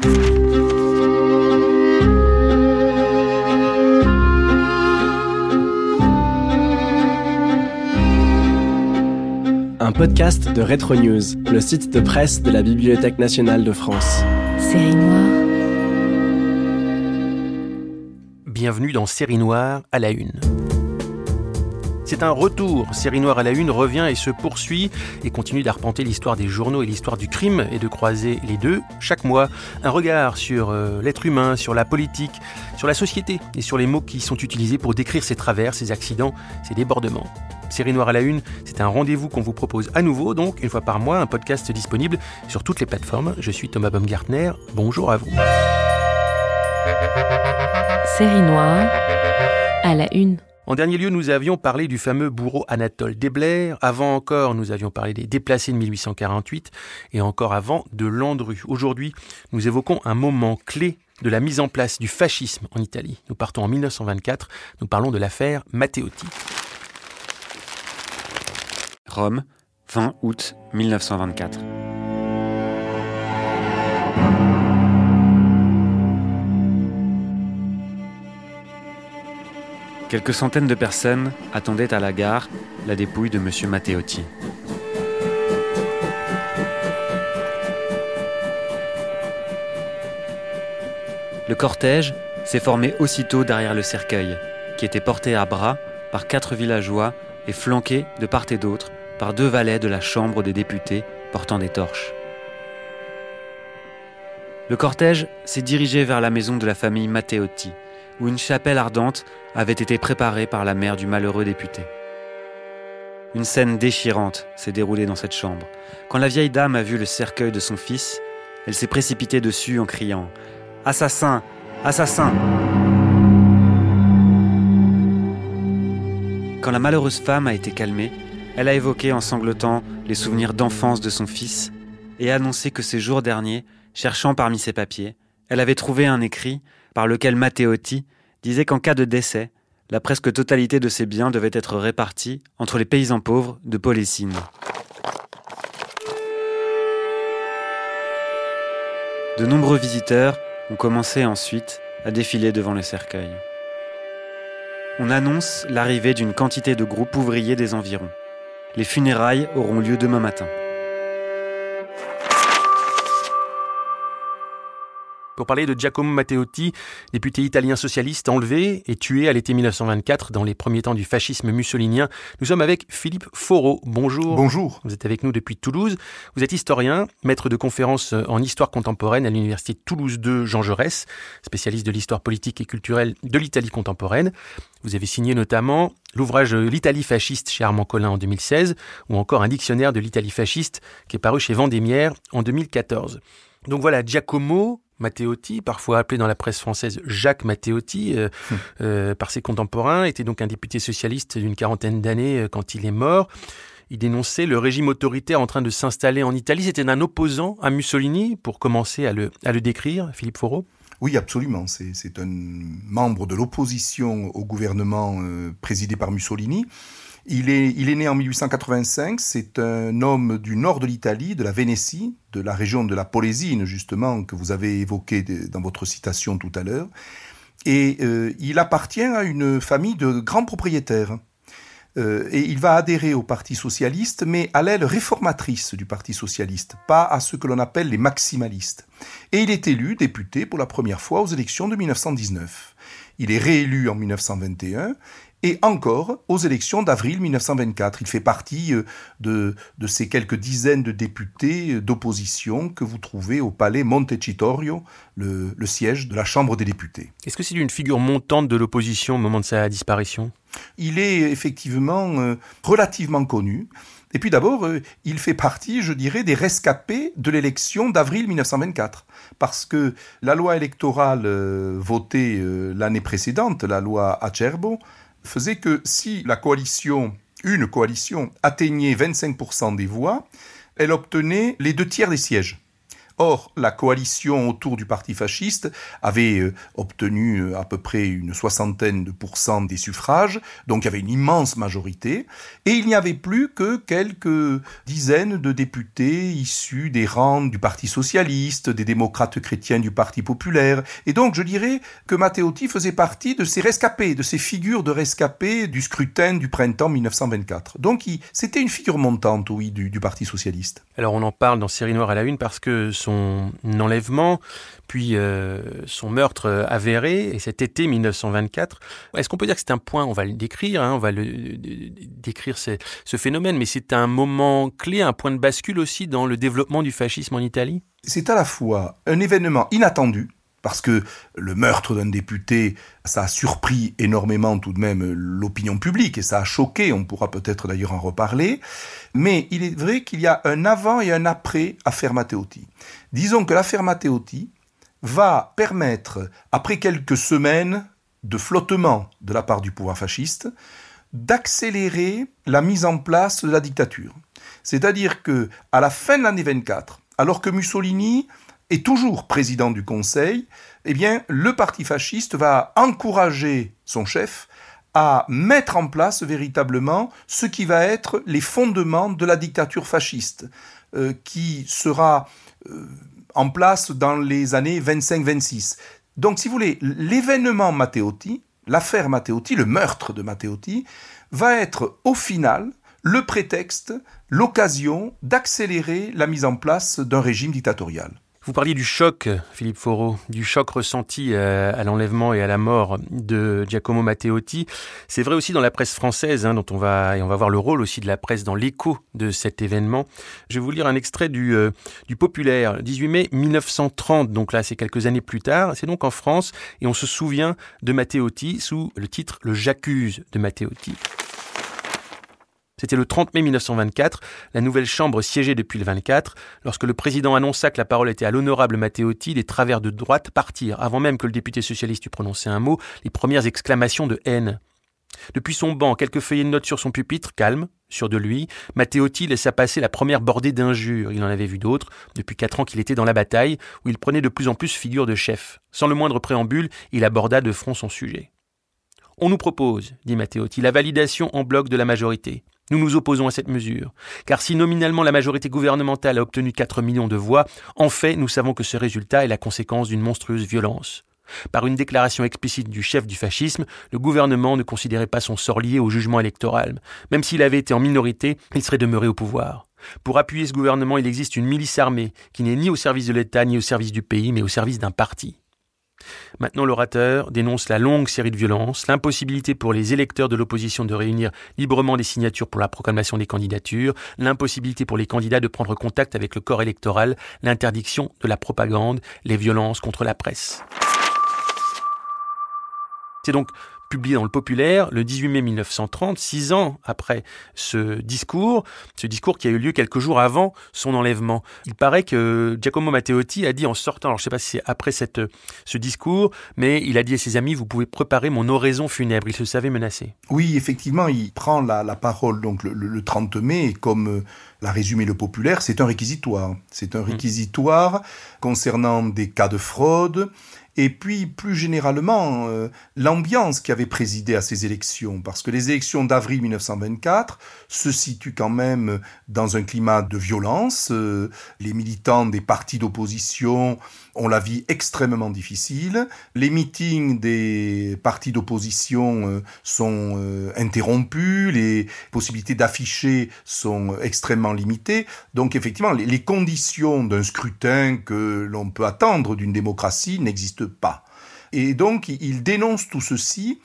Un podcast de Retro News, le site de presse de la Bibliothèque nationale de France. Série noire Bienvenue dans Série Noire à la Une. C'est un retour. Série Noire à la Une revient et se poursuit et continue d'arpenter l'histoire des journaux et l'histoire du crime et de croiser les deux chaque mois. Un regard sur euh, l'être humain, sur la politique, sur la société et sur les mots qui sont utilisés pour décrire ses travers, ses accidents, ses débordements. Série Noire à la Une, c'est un rendez-vous qu'on vous propose à nouveau, donc une fois par mois, un podcast disponible sur toutes les plateformes. Je suis Thomas Baumgartner. Bonjour à vous. Série noire à la une. En dernier lieu, nous avions parlé du fameux bourreau Anatole Desblers. Avant encore, nous avions parlé des déplacés de 1848 et encore avant de Landru. Aujourd'hui, nous évoquons un moment clé de la mise en place du fascisme en Italie. Nous partons en 1924. Nous parlons de l'affaire Matteotti. Rome, 20 août 1924. Quelques centaines de personnes attendaient à la gare la dépouille de M. Matteotti. Le cortège s'est formé aussitôt derrière le cercueil, qui était porté à bras par quatre villageois et flanqué de part et d'autre par deux valets de la Chambre des députés portant des torches. Le cortège s'est dirigé vers la maison de la famille Matteotti, où une chapelle ardente avait été préparée par la mère du malheureux député. Une scène déchirante s'est déroulée dans cette chambre. Quand la vieille dame a vu le cercueil de son fils, elle s'est précipitée dessus en criant ⁇ Assassin Assassin !⁇ Quand la malheureuse femme a été calmée, elle a évoqué en sanglotant les souvenirs d'enfance de son fils et a annoncé que ces jours derniers, cherchant parmi ses papiers, elle avait trouvé un écrit par lequel Matteotti disait qu'en cas de décès, la presque totalité de ses biens devait être répartie entre les paysans pauvres de Polessine. De nombreux visiteurs ont commencé ensuite à défiler devant le cercueil. On annonce l'arrivée d'une quantité de groupes ouvriers des environs. Les funérailles auront lieu demain matin. Pour parler de Giacomo Matteotti, député italien socialiste enlevé et tué à l'été 1924 dans les premiers temps du fascisme mussolinien, nous sommes avec Philippe Faureau. Bonjour. Bonjour. Vous êtes avec nous depuis Toulouse. Vous êtes historien, maître de conférences en histoire contemporaine à l'université Toulouse 2 Jean Jaurès, spécialiste de l'histoire politique et culturelle de l'Italie contemporaine. Vous avez signé notamment l'ouvrage L'Italie fasciste chez Armand Collin en 2016 ou encore un dictionnaire de l'Italie fasciste qui est paru chez Vendémiaire en 2014. Donc voilà, Giacomo Matteotti, parfois appelé dans la presse française Jacques Matteotti, euh, euh, par ses contemporains, était donc un député socialiste d'une quarantaine d'années euh, quand il est mort. Il dénonçait le régime autoritaire en train de s'installer en Italie. C'était un opposant à Mussolini, pour commencer à le, à le décrire, Philippe Faureau? Oui, absolument. C'est un membre de l'opposition au gouvernement présidé par Mussolini. Il est, né en 1885, c'est un homme du nord de l'Italie, de la Vénétie, de la région de la Polésine, justement, que vous avez évoqué dans votre citation tout à l'heure. Et euh, il appartient à une famille de grands propriétaires. Euh, et il va adhérer au Parti socialiste, mais à l'aile réformatrice du Parti socialiste, pas à ce que l'on appelle les maximalistes. Et il est élu député pour la première fois aux élections de 1919. Il est réélu en 1921 et encore aux élections d'avril 1924. Il fait partie euh, de, de ces quelques dizaines de députés euh, d'opposition que vous trouvez au palais Montecitorio, le, le siège de la Chambre des députés. Est-ce que c'est une figure montante de l'opposition au moment de sa disparition? Il est effectivement euh, relativement connu. Et puis d'abord, euh, il fait partie, je dirais, des rescapés de l'élection d'avril 1924. Parce que la loi électorale euh, votée euh, l'année précédente, la loi Acerbo, faisait que si la coalition, une coalition, atteignait 25% des voix, elle obtenait les deux tiers des sièges. Or, la coalition autour du parti fasciste avait euh, obtenu euh, à peu près une soixantaine de pourcents des suffrages, donc il y avait une immense majorité, et il n'y avait plus que quelques dizaines de députés issus des rangs du Parti socialiste, des démocrates chrétiens du Parti populaire, et donc je dirais que Matteotti faisait partie de ces rescapés, de ces figures de rescapés du scrutin du printemps 1924. Donc c'était une figure montante, oui, du, Parti socialiste. Alors on en parle dans Série Noire à la Une parce que son enlèvement, puis euh, son meurtre avéré, et cet été 1924, est-ce qu'on peut dire que c'est un point, on va le décrire, hein, on va le, décrire ce phénomène, mais c'est un moment clé, un point de bascule aussi dans le développement du fascisme en Italie? C'est à la fois un événement inattendu, parce que le meurtre d'un député, ça a surpris énormément tout de même l'opinion publique et ça a choqué, on pourra peut-être d'ailleurs en reparler, mais il est vrai qu'il y a un avant et un après affaire Matteotti. Disons que l'affaire Matteotti va permettre, après quelques semaines de flottement de la part du pouvoir fasciste, d'accélérer la mise en place de la dictature. C'est-à-dire que à la fin de l'année 24, alors que Mussolini est toujours président du Conseil, eh bien, le parti fasciste va encourager son chef à mettre en place véritablement ce qui va être les fondements de la dictature fasciste, euh, qui sera euh, en place dans les années 25-26. Donc, si vous voulez, l'événement Matteotti, l'affaire Matteotti, le meurtre de Matteotti, va être au final le prétexte, l'occasion d'accélérer la mise en place d'un régime dictatorial. Vous parliez du choc, Philippe Foreau, du choc ressenti euh, à l'enlèvement et à la mort de Giacomo Matteotti. C'est vrai aussi dans la presse française, hein, dont on va et on va voir le rôle aussi de la presse dans l'écho de cet événement. Je vais vous lire un extrait du, euh, du Populaire, 18 mai 1930. Donc là, c'est quelques années plus tard. C'est donc en France et on se souvient de Matteotti sous le titre Le J'accuse de Matteotti. C'était le 30 mai 1924, la nouvelle Chambre siégeait depuis le 24, lorsque le président annonça que la parole était à l'honorable Matteotti, les travers de droite partirent, avant même que le député socialiste eût prononcé un mot, les premières exclamations de haine. Depuis son banc, quelques feuillets de notes sur son pupitre, calme, sûr de lui, Matteotti laissa passer la première bordée d'injures. Il en avait vu d'autres, depuis quatre ans qu'il était dans la bataille, où il prenait de plus en plus figure de chef. Sans le moindre préambule, il aborda de front son sujet. On nous propose, dit Matteotti, la validation en bloc de la majorité. Nous nous opposons à cette mesure, car si nominalement la majorité gouvernementale a obtenu 4 millions de voix, en fait nous savons que ce résultat est la conséquence d'une monstrueuse violence. Par une déclaration explicite du chef du fascisme, le gouvernement ne considérait pas son sort lié au jugement électoral. Même s'il avait été en minorité, il serait demeuré au pouvoir. Pour appuyer ce gouvernement, il existe une milice armée qui n'est ni au service de l'État ni au service du pays, mais au service d'un parti. Maintenant, l'orateur dénonce la longue série de violences, l'impossibilité pour les électeurs de l'opposition de réunir librement des signatures pour la proclamation des candidatures, l'impossibilité pour les candidats de prendre contact avec le corps électoral, l'interdiction de la propagande, les violences contre la presse. C'est donc publié dans le Populaire le 18 mai 1930, six ans après ce discours, ce discours qui a eu lieu quelques jours avant son enlèvement. Il paraît que Giacomo Matteotti a dit en sortant, alors je ne sais pas si c'est après cette, ce discours, mais il a dit à ses amis, vous pouvez préparer mon oraison funèbre. Il se savait menacé. Oui, effectivement, il prend la, la parole donc le, le, 30 mai, et comme euh, l'a résumé le Populaire, c'est un réquisitoire. C'est un réquisitoire mmh. concernant des cas de fraude et puis plus généralement euh, l'ambiance qui avait présidé à ces élections, parce que les élections d'avril 1924 se situent quand même dans un climat de violence. Euh, les militants des partis d'opposition ont la vie extrêmement difficile. Les meetings des partis d'opposition euh, sont euh, interrompus, les possibilités d'afficher sont extrêmement limitées. Donc effectivement, les, conditions d'un scrutin que l'on peut attendre d'une démocratie n'existent pas. Et donc, il dénonce tout ceci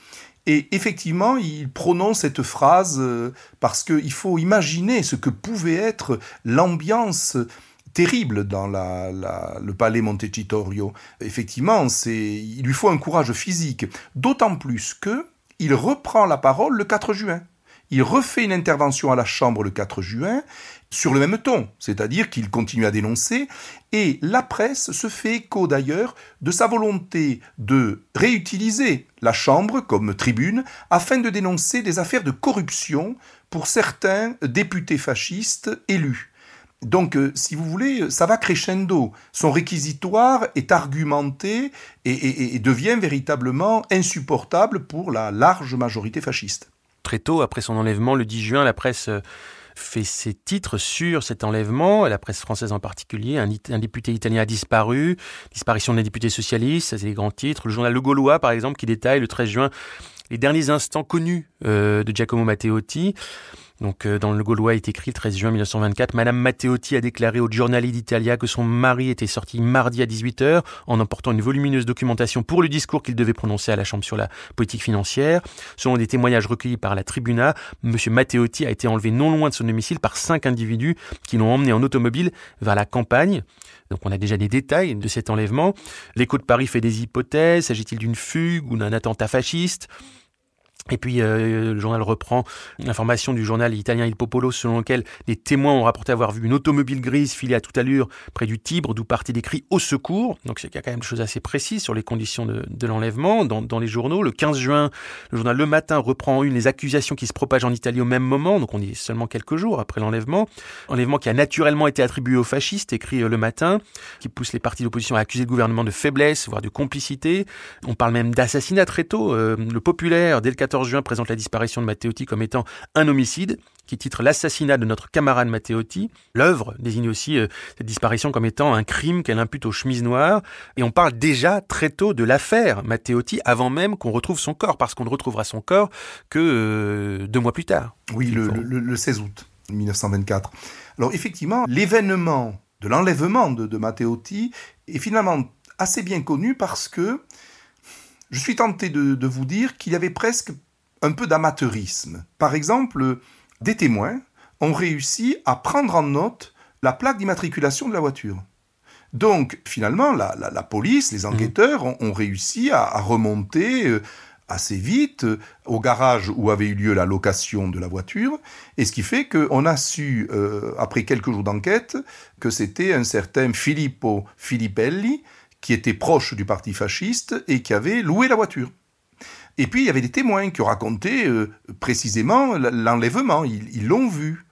Et effectivement, il prononce cette phrase euh, parce qu'il faut imaginer ce que pouvait être l'ambiance terrible dans le palais Montecitorio. Effectivement, il lui faut un courage physique, d'autant plus que il reprend la parole le 4 juin. Il refait une intervention à la Chambre le 4 juin sur le même ton, c'est-à-dire qu'il continue à dénoncer, et la presse se fait écho d'ailleurs de sa volonté de réutiliser la Chambre comme tribune afin de dénoncer des affaires de corruption pour certains députés fascistes élus. Donc, euh, si vous voulez, ça va crescendo. Son réquisitoire est argumenté et, devient véritablement insupportable pour la large majorité fasciste. Très tôt, après son enlèvement, le 10 juin, la presse euh, fait ses titres sur cet enlèvement, la presse française en particulier. Un, député italien a disparu, disparition d'un député socialiste, ça c'est les grands titres. Le journal Le Gaulois, par exemple, qui détaille le 13 juin les derniers instants connus euh, de Giacomo Matteotti. Donc, euh, dans le Gaulois est écrit le 13 juin 1924, Madame Matteotti a déclaré au Giornale d'Italia que son mari était sorti mardi à 18h en emportant une volumineuse documentation pour le discours qu'il devait prononcer à la Chambre sur la politique financière. Selon des témoignages recueillis par la Tribuna, Monsieur Matteotti a été enlevé non loin de son domicile par cinq individus qui l'ont emmené en automobile vers la campagne. Donc on a déjà des détails de cet enlèvement. L'écho de Paris fait des hypothèses. S'agit-il d'une fugue ou d'un attentat fasciste? Et puis euh, le journal reprend l'information du journal italien Il Popolo selon lequel les témoins ont rapporté avoir vu une automobile grise filée à toute allure près du Tibre d'où partaient des cris au secours. Donc il y a quand même des choses assez précises sur les conditions de, l'enlèvement dans, les journaux. Le 15 juin, le journal Le Matin reprend en une les accusations qui se propagent en Italie au même moment, donc on est seulement quelques jours après l'enlèvement. Enlèvement qui a naturellement été attribué aux fascistes, écrit euh, Le Matin, qui pousse les partis d'opposition à accuser le gouvernement de faiblesse, voire de complicité. On parle même d'assassinat très tôt. Euh, le populaire, dès le 14 14 juin présente la disparition de Matteotti comme étant un homicide, qui titre L'assassinat de notre camarade Matteotti. L'œuvre désigne aussi euh, cette disparition comme étant un crime qu'elle impute aux chemises noires. Et on parle déjà très tôt de l'affaire Matteotti avant même qu'on retrouve son corps, parce qu'on ne retrouvera son corps que euh, deux mois plus tard. Oui, le, le, 16 août 1924. Alors effectivement, l'événement de l'enlèvement de, de Matteotti est finalement assez bien connu parce que je suis tenté de, vous dire qu'il y avait presque un peu d'amateurisme. Par exemple, des témoins ont réussi à prendre en note la plaque d'immatriculation de la voiture. Donc, finalement, la, police, les enquêteurs ont, réussi à, remonter euh, assez vite euh, au garage où avait eu lieu la location de la voiture, et ce qui fait qu'on a su, euh, après quelques jours d'enquête, que c'était un certain Filippo Filippelli, qui était proche du parti fasciste et qui avait loué la voiture. Et puis il y avait des témoins qui ont raconté euh, précisément l'enlèvement, ils l'ont vu.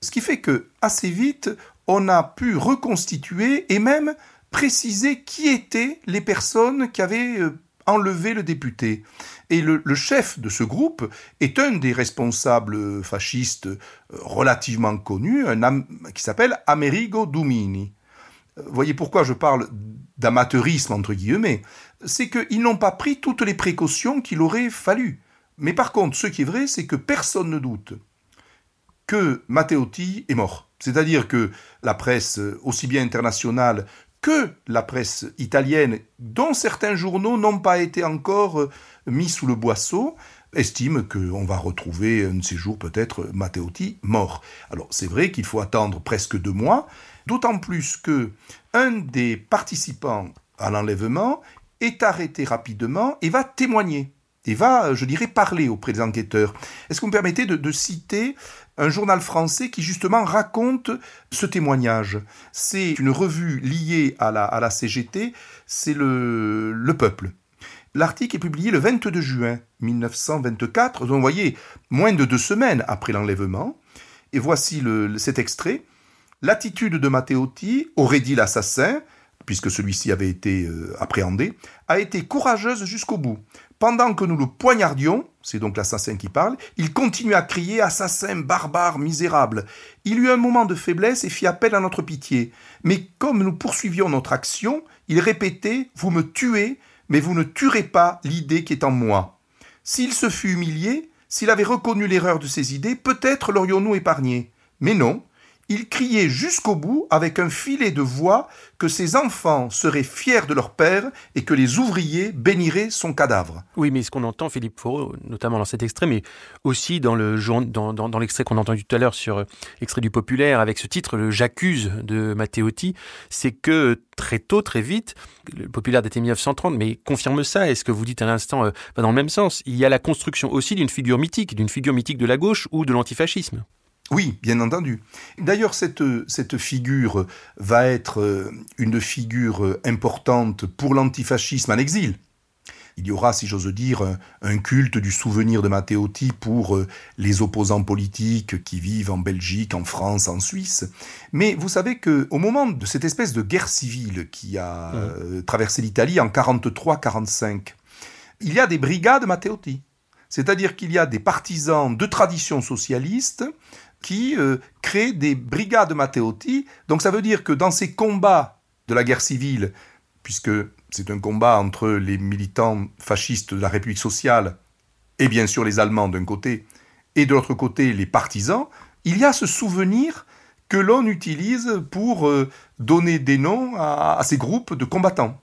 Ce qui fait que assez vite, on a pu reconstituer et même préciser qui étaient les personnes qui avaient euh, enlevé le député. Et le, chef de ce groupe est un des responsables fascistes euh, relativement connus, un, qui s'appelle Amerigo Dumini. Voyez pourquoi je parle d'amateurisme, entre guillemets. C'est qu'ils n'ont pas pris toutes les précautions qu'il aurait fallu. Mais par contre, ce qui est vrai, c'est que personne ne doute que Matteotti est mort. C'est-à-dire que la presse, aussi bien internationale que la presse italienne, dont certains journaux n'ont pas été encore mis sous le boisseau, estime qu'on va retrouver un de ces jours peut-être Matteotti mort. Alors c'est vrai qu'il faut attendre presque deux mois, D'autant plus que un des participants à l'enlèvement est arrêté rapidement et va témoigner et va, je dirais, parler auprès des enquêteurs. Est-ce que vous me permettez de, citer un journal français qui justement raconte ce témoignage? C'est une revue liée à la, CGT, c'est le, le Peuple. L'article est publié le 22 juin 1924, donc vous voyez, moins de deux semaines après l'enlèvement. Et voici cet extrait. L'attitude de Matteotti, aurait dit l'assassin, puisque celui-ci avait été euh, appréhendé, a été courageuse jusqu'au bout. Pendant que nous le poignardions, c'est donc l'assassin qui parle, il continuait à crier Assassin, barbare, misérable. Il eut un moment de faiblesse et fit appel à notre pitié. Mais comme nous poursuivions notre action, il répétait Vous me tuez, mais vous ne tuerez pas l'idée qui est en moi. S'il se fût humilié, s'il avait reconnu l'erreur de ses idées, peut-être l'aurions-nous épargné. Mais non, il criait jusqu'au bout avec un filet de voix que ses enfants seraient fiers de leur père et que les ouvriers béniraient son cadavre. Oui, mais ce qu'on entend, Philippe Foreau, notamment dans cet extrait, mais aussi dans le dans, l'extrait qu'on a entendu tout à l'heure sur l'extrait du Populaire avec ce titre, J'accuse de Matteotti, c'est que très tôt, très vite, le Populaire datait 1930, mais confirme ça, est-ce que vous dites à l'instant, euh, dans le même sens, il y a la construction aussi d'une figure mythique, d'une figure mythique de la gauche ou de l'antifascisme oui, bien entendu. D'ailleurs, cette, cette figure va être euh, une figure importante pour l'antifascisme en exil. Il y aura, si j'ose dire, un culte du souvenir de Matteotti pour euh, les opposants politiques qui vivent en Belgique, en France, en Suisse. Mais vous savez que au moment de cette espèce de guerre civile qui a mmh. euh, traversé l'Italie en 43-45, il y a des brigades Matteotti. C'est-à-dire qu'il y a des partisans de tradition socialiste qui euh, crée des brigades Matteotti. Donc ça veut dire que dans ces combats de la guerre civile, puisque c'est un combat entre les militants fascistes de la République sociale et bien sûr les Allemands d'un côté, et de l'autre côté les partisans, il y a ce souvenir que l'on utilise pour euh, donner des noms à ces groupes de combattants.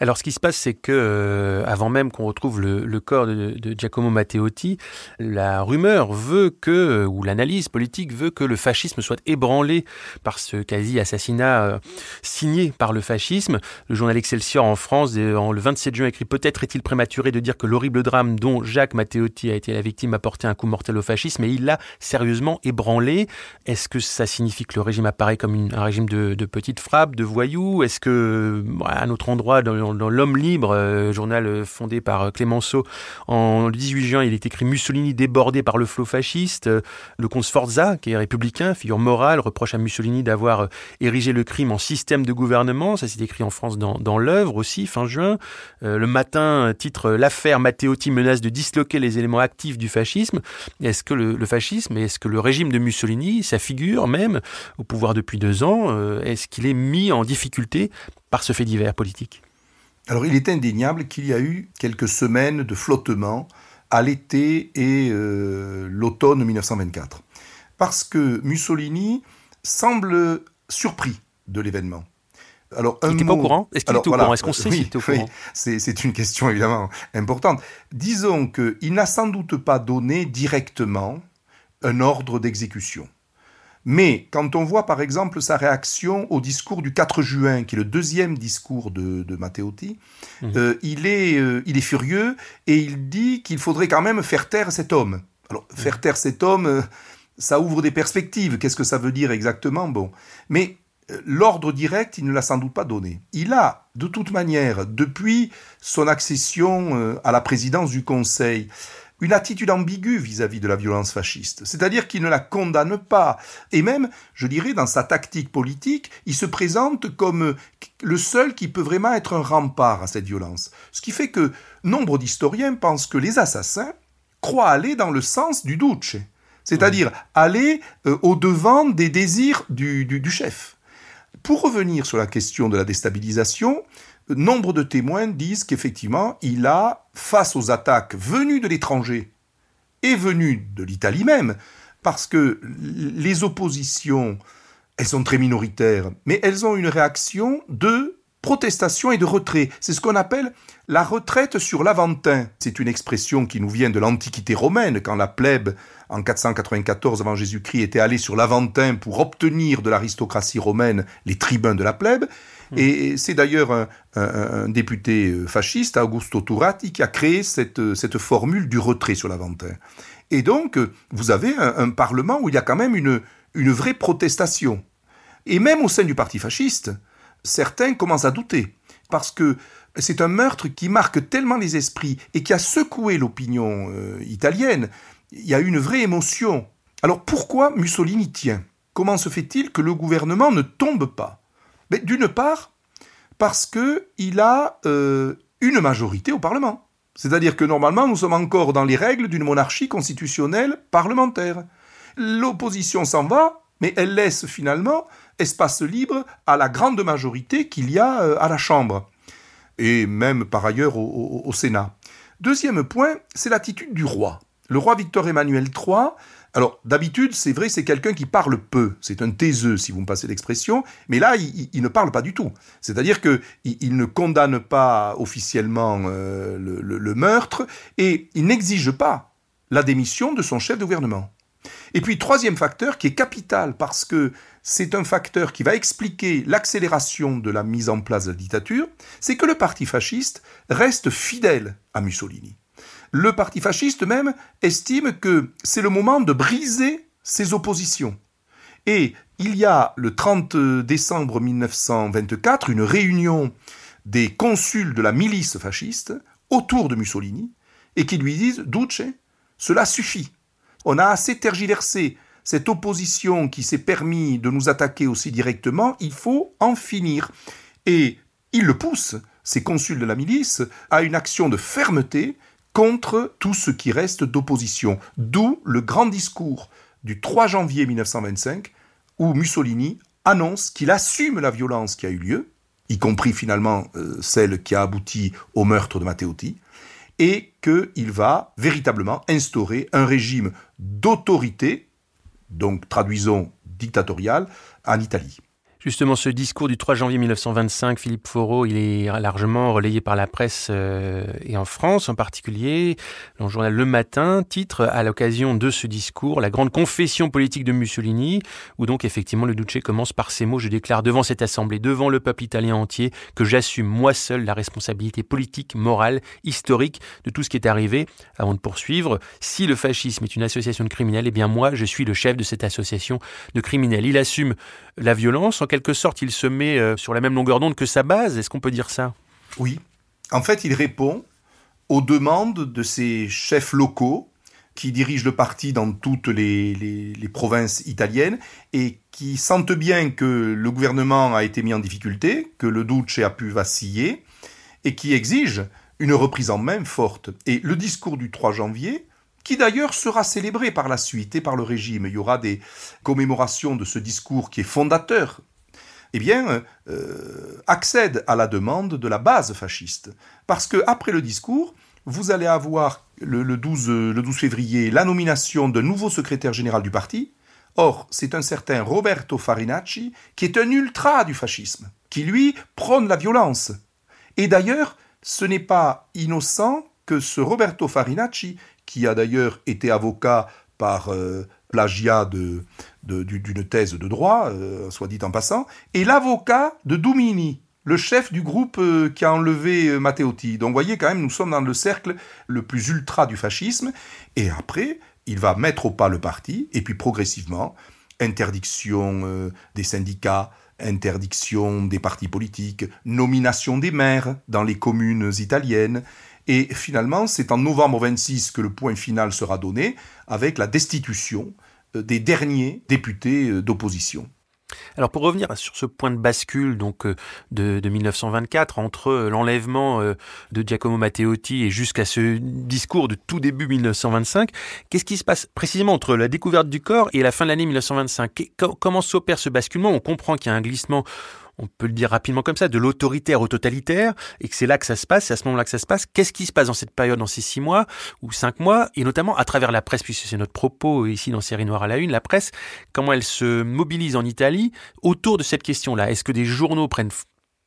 Alors, ce qui se passe, c'est que euh, avant même qu'on retrouve le, corps de, Giacomo Matteotti, la rumeur veut que, ou l'analyse politique veut que le fascisme soit ébranlé par ce quasi-assassinat euh, signé par le fascisme. Le journal Excelsior en France, le 27 juin, écrit Peut-être est-il prématuré de dire que l'horrible drame dont Jacques Matteotti a été la victime a porté un coup mortel au fascisme, et il l'a sérieusement ébranlé. Est-ce que ça signifie que le régime apparaît comme un régime de, petites frappes, de voyous? Est-ce que, à un endroit, dans dans, L'Homme Libre, euh, journal euh, fondé par euh, Clémenceau, en 18 juin, il est écrit Mussolini débordé par le flot fasciste. Le comte Sforza, qui est républicain, figure morale, reproche à Mussolini d'avoir érigé le crime en système de gouvernement. Ça s'est écrit en France dans, dans l'œuvre aussi, fin juin. le matin, titre L'affaire Matteotti menace de disloquer les éléments actifs du fascisme. Est-ce que le, fascisme, est-ce que le régime de Mussolini, sa figure même, au pouvoir depuis deux ans, est-ce qu'il est mis en difficulté par ce fait divers politique? Alors il est indéniable qu'il y a eu quelques semaines de flottement à l'été et euh, l'automne 1924. Parce que Mussolini semble surpris de l'événement. Alors, il n'était pas au courant? Est-ce qu'il était au courant? Est-ce qu'on sait était au courant? C'est une question évidemment importante. Disons qu'il n'a sans doute pas donné directement un ordre d'exécution. Mais quand on voit par exemple sa réaction au discours du 4 juin, qui est le deuxième discours de, Matteotti, mhm. euh, il, est, euh, il est furieux et il dit qu'il faudrait quand même faire taire cet homme. Alors, mhm. faire taire cet homme, euh, ça ouvre des perspectives. Qu'est-ce que ça veut dire exactement? Bon. Mais l'ordre direct, il ne l'a sans doute pas donné. Il a, de toute manière, depuis son accession à la présidence du Conseil, une attitude ambiguë vis-à-vis de la violence fasciste. C'est-à-dire qu'il ne la condamne pas. Et même, je dirais, dans sa tactique politique, il se présente comme le seul qui peut vraiment être un rempart à cette violence. Ce qui fait que nombre d'historiens pensent que les assassins croient aller dans le sens du duce, c'est-à-dire aller euh, au-devant des désirs du, du chef. Pour revenir sur la question de la déstabilisation, nombre de témoins disent qu'effectivement, il a, face aux attaques venues de l'étranger et venues de l'Italie même, parce que les oppositions, elles sont très minoritaires, mais elles ont une réaction de protestation et de retrait. C'est ce qu'on appelle la retraite sur l'Aventin. C'est une expression qui nous vient de l'Antiquité romaine, quand la plèbe, en 494 avant Jésus-Christ, était allée sur l'Aventin pour obtenir de l'aristocratie romaine les tribuns de la plèbe. Et c'est d'ailleurs un, député euh, fasciste, Augusto Turati, qui a créé cette, cette formule du retrait sur l'Aventin. Et donc, euh, vous avez un, Parlement où il y a quand même une, vraie protestation. Et même au sein du parti fasciste, certains commencent à douter. Parce que c'est un meurtre qui marque tellement les esprits et qui a secoué l'opinion euh, italienne. Il y a une vraie émotion. Alors pourquoi Mussolini tient? Comment se fait-il que le gouvernement ne tombe pas? D'une part, parce qu'il a euh, une majorité au Parlement. C'est-à-dire que normalement, nous sommes encore dans les règles d'une monarchie constitutionnelle parlementaire. L'opposition s'en va, mais elle laisse finalement espace libre à la grande majorité qu'il y a euh, à la Chambre, et même par ailleurs au, au Sénat. Deuxième point, c'est l'attitude du roi. Le roi Victor Emmanuel III Alors, d'habitude, c'est vrai, c'est quelqu'un qui parle peu. C'est un taiseux, si vous me passez l'expression. Mais là, il, ne parle pas du tout. C'est-à-dire qu'il il ne condamne pas officiellement euh, le, le meurtre et il n'exige pas la démission de son chef de gouvernement. Et puis, troisième facteur qui est capital parce que c'est un facteur qui va expliquer l'accélération de la mise en place de la dictature, c'est que le parti fasciste reste fidèle à Mussolini. Le parti fasciste même estime que c'est le moment de briser ses oppositions. Et il y a le 30 décembre 1924 une réunion des consuls de la milice fasciste autour de Mussolini et qui lui disent Duce, cela suffit. On a assez tergiversé cette opposition qui s'est permis de nous attaquer aussi directement, il faut en finir. Et il le pousse, ces consuls de la milice, à une action de fermeté contre tout ce qui reste d'opposition. D'où le grand discours du 3 janvier 1925, où Mussolini annonce qu'il assume la violence qui a eu lieu, y compris finalement euh, celle qui a abouti au meurtre de Matteotti, et qu'il va véritablement instaurer un régime d'autorité, donc traduisons dictatorial, en Italie. Justement, ce discours du 3 janvier 1925, Philippe Foreau, il est largement relayé par la presse euh, et en France en particulier. Le journal Le Matin, titre à l'occasion de ce discours La grande confession politique de Mussolini, où donc effectivement le Duce commence par ces mots Je déclare devant cette assemblée, devant le peuple italien entier, que j'assume moi seul la responsabilité politique, morale, historique de tout ce qui est arrivé. Avant de poursuivre, si le fascisme est une association de criminels, eh bien moi, je suis le chef de cette association de criminels. Il assume la violence quelque sorte, il se met euh, sur la même longueur d'onde que sa base. Est-ce qu'on peut dire ça? Oui. En fait, il répond aux demandes de ses chefs locaux qui dirigent le parti dans toutes les, provinces italiennes et qui sentent bien que le gouvernement a été mis en difficulté, que le Duce a pu vaciller et qui exigent une reprise en main forte. Et le discours du 3 janvier, qui d'ailleurs sera célébré par la suite et par le régime, il y aura des commémorations de ce discours qui est fondateur eh bien, euh, accède à la demande de la base fasciste. Parce que après le discours, vous allez avoir le, 12, le 12 février la nomination d'un nouveau secrétaire général du parti. Or, c'est un certain Roberto Farinacci qui est un ultra du fascisme, qui lui prône la violence. Et d'ailleurs, ce n'est pas innocent que ce Roberto Farinacci, qui a d'ailleurs été avocat par euh, plagiat de, d'une thèse de droit, euh, soit dit en passant, et l'avocat de Dumini, le chef du groupe euh, qui a enlevé euh, Matteotti. Donc vous voyez quand même, nous sommes dans le cercle le plus ultra du fascisme, et après, il va mettre au pas le parti, et puis progressivement, interdiction des syndicats, interdiction des partis politiques, nomination des maires dans les communes italiennes, et finalement, c'est en novembre 26 que le point final sera donné, avec la destitution euh, des derniers députés euh, d'opposition. Alors pour revenir sur ce point de bascule donc euh, de, 1924 entre l'enlèvement de Giacomo Matteotti et jusqu'à ce discours de tout début 1925, qu'est-ce qui se passe précisément entre la découverte du corps et la fin de l'année 1925 Comment s'opère ce basculement? On comprend qu'il y a un glissement on peut le dire rapidement comme ça, de l'autoritaire au totalitaire, et que c'est là que ça se passe, c'est à ce moment-là que ça se passe. Qu'est-ce qui se passe dans cette période, dans ces six mois ou cinq mois, et notamment à travers la presse, puisque c'est notre propos ici dans Série Noire à la Une, la presse, comment elle se mobilise en Italie autour de cette question-là. Est-ce que des journaux prennent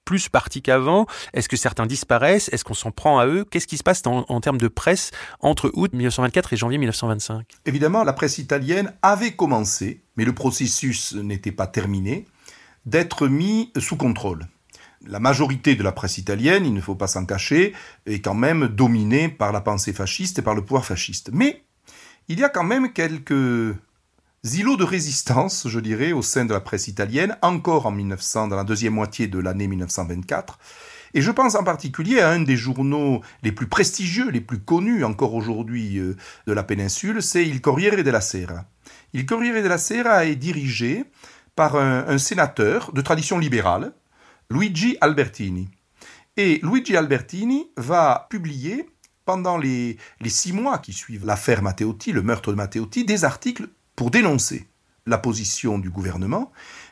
plus parti qu'avant? Est-ce que certains disparaissent? Est-ce qu'on s'en prend à eux? Qu'est-ce qui se passe en, en, termes de presse entre août 1924 et janvier 1925 Évidemment, la presse italienne avait commencé, mais le processus n'était pas terminé d'être mis sous contrôle. La majorité de la presse italienne, il ne faut pas s'en cacher, est quand même dominée par la pensée fasciste et par le pouvoir fasciste. Mais il y a quand même quelques îlots de résistance, je dirais, au sein de la presse italienne, encore en 1900, dans la deuxième moitié de l'année 1924. Et je pense en particulier à un des journaux les plus prestigieux, les plus connus encore aujourd'hui euh, de la péninsule, c'est Il Corriere della Sera. Il Corriere della Sera est dirigé par un, sénateur de tradition libérale, Luigi Albertini. Et Luigi Albertini va publier, pendant les, les six mois qui suivent l'affaire Matteotti, le meurtre de Matteotti, des articles pour dénoncer la position du gouvernement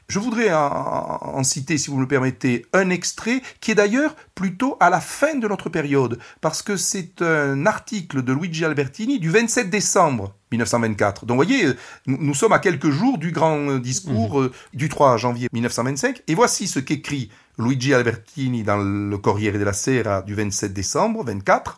Je voudrais en, citer, si vous me le permettez, un extrait qui est d'ailleurs plutôt à la fin de notre période, parce que c'est un article de Luigi Albertini du 27 décembre 1924. Donc vous voyez, nous sommes à quelques jours du grand discours mmh. du 3 janvier 1925, et voici ce qu'écrit Luigi Albertini dans le Corriere della Sera du 27 décembre 24.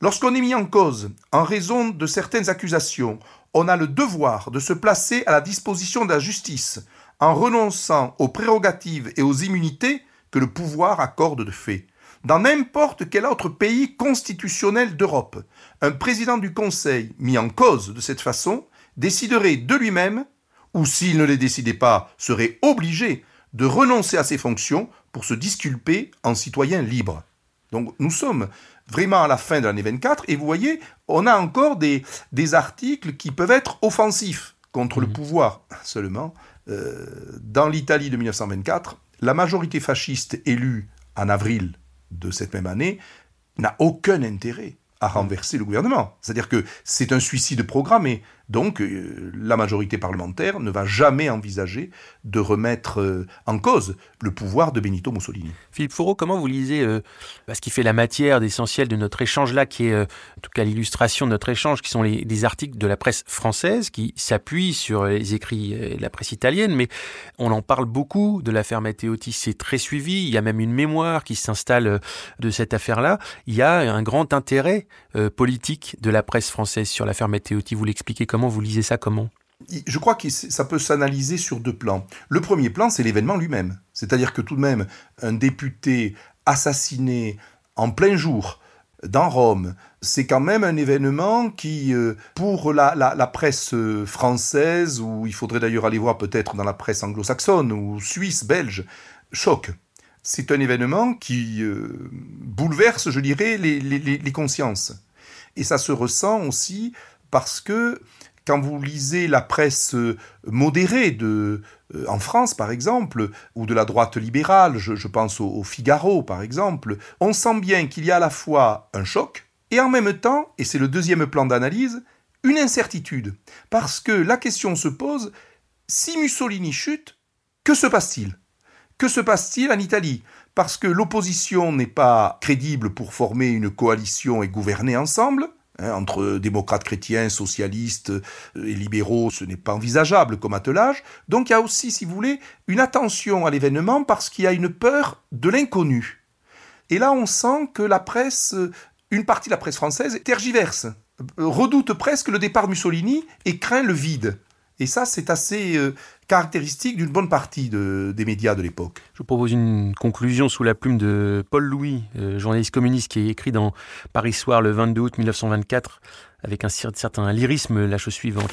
Lorsqu'on est mis en cause en raison de certaines accusations, on a le devoir de se placer à la disposition de la justice en renonçant aux prérogatives et aux immunités que le pouvoir accorde de fait. Dans n'importe quel autre pays constitutionnel d'Europe, un président du Conseil mis en cause de cette façon déciderait de lui-même, ou s'il ne les décidait pas, serait obligé de renoncer à ses fonctions pour se disculper en citoyen libre. Donc nous sommes vraiment à la fin de l'année 24 et vous voyez, on a encore des, des articles qui peuvent être offensifs contre le mmh. pouvoir seulement. Euh, dans l'Italie de 1924, la majorité fasciste élue en avril de cette même année n'a aucun intérêt à renverser le gouvernement. C'est-à-dire que c'est un suicide programmé. Donc, euh, la majorité parlementaire ne va jamais envisager de remettre euh, en cause le pouvoir de Benito Mussolini. Philippe Fourreau, comment vous lisez euh, ce qui fait la matière d'essentiel de notre échange là, qui est en tout cas l'illustration de notre échange, qui sont les, des articles de la presse française qui s'appuient sur les écrits de la presse italienne, mais on en parle beaucoup de l'affaire Matteotti, c'est très suivi, il y a même une mémoire qui s'installe de cette affaire-là. Il y a un grand intérêt politique de la presse française sur l'affaire Matteotti, vous l'expliquez Comment vous lisez ça Comment? Je crois que ça peut s'analyser sur deux plans. Le premier plan, c'est l'événement lui-même. C'est-à-dire que tout de même, un député assassiné en plein jour dans Rome, c'est quand même un événement qui, euh, pour la, presse française, ou il faudrait d'ailleurs aller voir peut-être dans la presse anglo-saxonne ou suisse, belge, choque. C'est un événement qui euh, bouleverse, je dirais, les consciences. Et ça se ressent aussi parce que quand vous lisez la presse euh, modérée euh, en France, par exemple, ou de la droite libérale, je, pense au, Figaro, par exemple, on sent bien qu'il y a à la fois un choc et en même temps, et c'est le deuxième plan d'analyse, une incertitude. Parce que la question se pose, si Mussolini chute, que se passe-t-il? Que se passe-t-il en Italie? Parce que l'opposition n'est pas crédible pour former une coalition et gouverner ensemble, Hein, entre démocrates chrétiens, socialistes et libéraux, ce n'est pas envisageable comme attelage. Donc il y a aussi, si vous voulez, une attention à l'événement parce qu'il y a une peur de l'inconnu. Et là, on sent que la presse, une partie de la presse française, tergiverse, redoute presque le départ Mussolini et craint le vide. Et ça, c'est assez euh, caractéristique d'une bonne partie des médias de l'époque. Je vous propose une conclusion sous la plume de Paul Louis, euh, journaliste communiste qui est écrit dans Paris Soir le 22 août 1924 avec un certain lyrisme la chose suivante.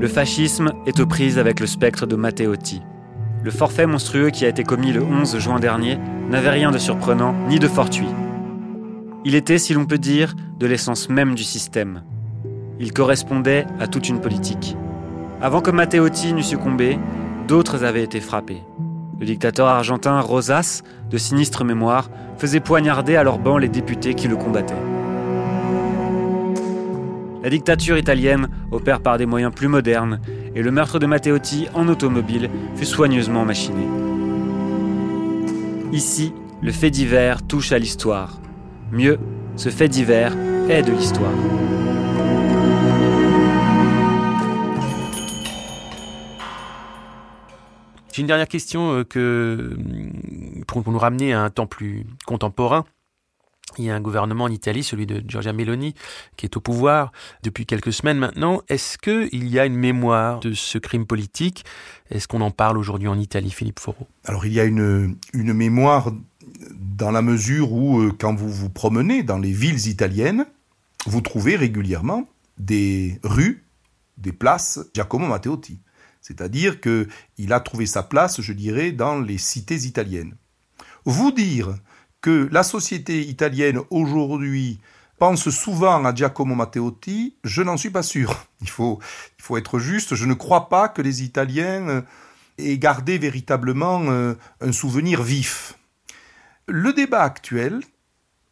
Le fascisme est aux prises avec le spectre de Matteotti. Le forfait monstrueux qui a été commis le 11 juin dernier n'avait rien de surprenant ni de fortuit. Il était, si l'on peut dire, de l'essence même du système. Il correspondait à toute une politique. Avant que Matteotti n'eût succombé, d'autres avaient été frappés. Le dictateur argentin Rosas, de sinistre mémoire, faisait poignarder à leur banc les députés qui le combattaient. La dictature italienne opère par des moyens plus modernes et le meurtre de Matteotti en automobile fut soigneusement machiné. Ici, le fait divers touche à l'histoire. Mieux, ce fait divers est de l'histoire. J'ai une dernière question euh, que, pour nous ramener à un temps plus contemporain. Il y a un gouvernement en Italie, celui de Giorgia Meloni, qui est au pouvoir depuis quelques semaines maintenant. Est-ce qu'il y a une mémoire de ce crime politique? Est-ce qu'on en parle aujourd'hui en Italie, Philippe Foro Alors il y a une, une mémoire dans la mesure où, euh, quand vous vous promenez dans les villes italiennes, vous trouvez régulièrement des rues, des places Giacomo Matteotti. C'est-à-dire qu'il a trouvé sa place, je dirais, dans les cités italiennes. Vous dire que la société italienne aujourd'hui pense souvent à Giacomo Matteotti, je n'en suis pas sûr. Il faut, il faut être juste, je ne crois pas que les Italiens euh, aient gardé véritablement euh, un souvenir vif. Le débat actuel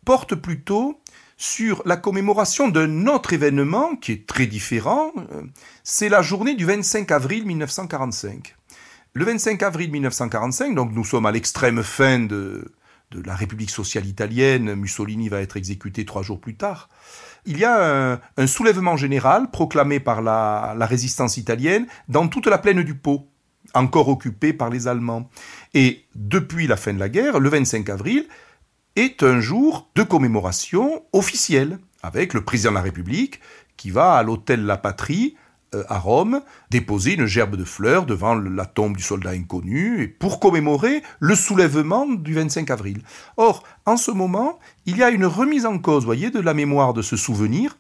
porte plutôt sur la commémoration d'un autre événement qui est très différent. Euh, c'est la journée du 25 avril 1945. Le 25 avril 1945, donc nous sommes à l'extrême fin de, de la République sociale italienne, Mussolini va être exécuté trois jours plus tard. Il y a un, soulèvement général proclamé par la, la, résistance italienne dans toute la plaine du Pô, encore occupée par les Allemands. Et depuis la fin de la guerre, le 25 avril est un jour de commémoration officielle, avec le président de la République qui va à l'hôtel La Patrie à Rome, déposer une gerbe de fleurs devant la tombe du soldat inconnu, et pour commémorer le soulèvement du 25 avril. Or, en ce moment, il y a une remise en cause, voyez, de la mémoire de ce souvenir,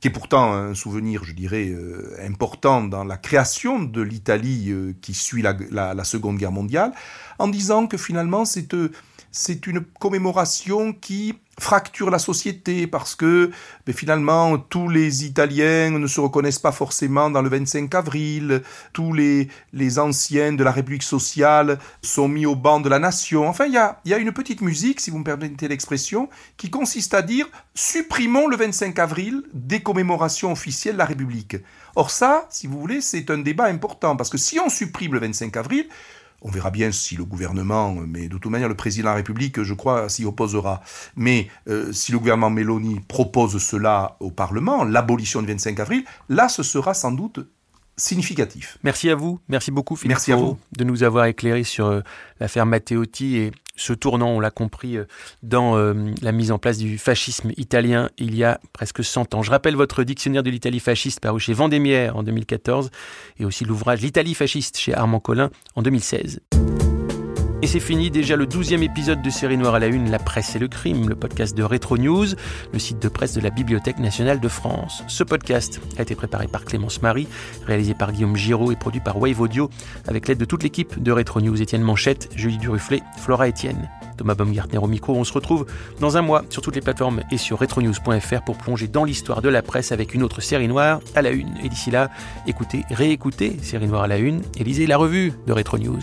qui est pourtant un souvenir, je dirais, euh, important dans la création de l'Italie euh, qui suit la, la, Seconde Guerre mondiale, en disant que finalement c'est c'est une commémoration qui fracture la société parce que mais finalement tous les Italiens ne se reconnaissent pas forcément dans le 25 avril, tous les, les anciens de la République sociale sont mis au banc de la nation. Enfin, il y a, y a une petite musique, si vous me permettez l'expression, qui consiste à dire supprimons le 25 avril des commémorations officielles de la République. Or ça, si vous voulez, c'est un débat important parce que si on supprime le 25 avril, on verra bien si le gouvernement, mais de toute manière le président de la République, je crois, s'y opposera. Mais euh, si le gouvernement Méloni propose cela au Parlement, l'abolition du 25 avril, là ce sera sans doute significatif. Merci à vous, merci beaucoup Philippe merci à vous. de nous avoir éclairé sur euh, l'affaire Matteotti et ce tournant, on l'a compris, euh, dans euh, la mise en place du fascisme italien il y a presque 100 ans. Je rappelle votre dictionnaire de l'Italie fasciste paru chez Vendémiaire en 2014 et aussi l'ouvrage L'Italie fasciste chez Armand Collin en 2016. Et c'est fini, déjà le douzième épisode de Série Noire à la Une, La Presse et le Crime, le podcast de Retro News, le site de presse de la Bibliothèque nationale de France. Ce podcast a été préparé par Clémence Marie, réalisé par Guillaume Giraud et produit par Wave Audio, avec l'aide de toute l'équipe de Retro News, Étienne Manchette, Julie Duruflet, Flora Etienne. Thomas Baumgartner au micro, on se retrouve dans un mois sur toutes les plateformes et sur retronews.fr pour plonger dans l'histoire de la presse avec une autre série noire à la une. Et d'ici là, écoutez, réécoutez Série Noire à la une et lisez la revue de Retro News.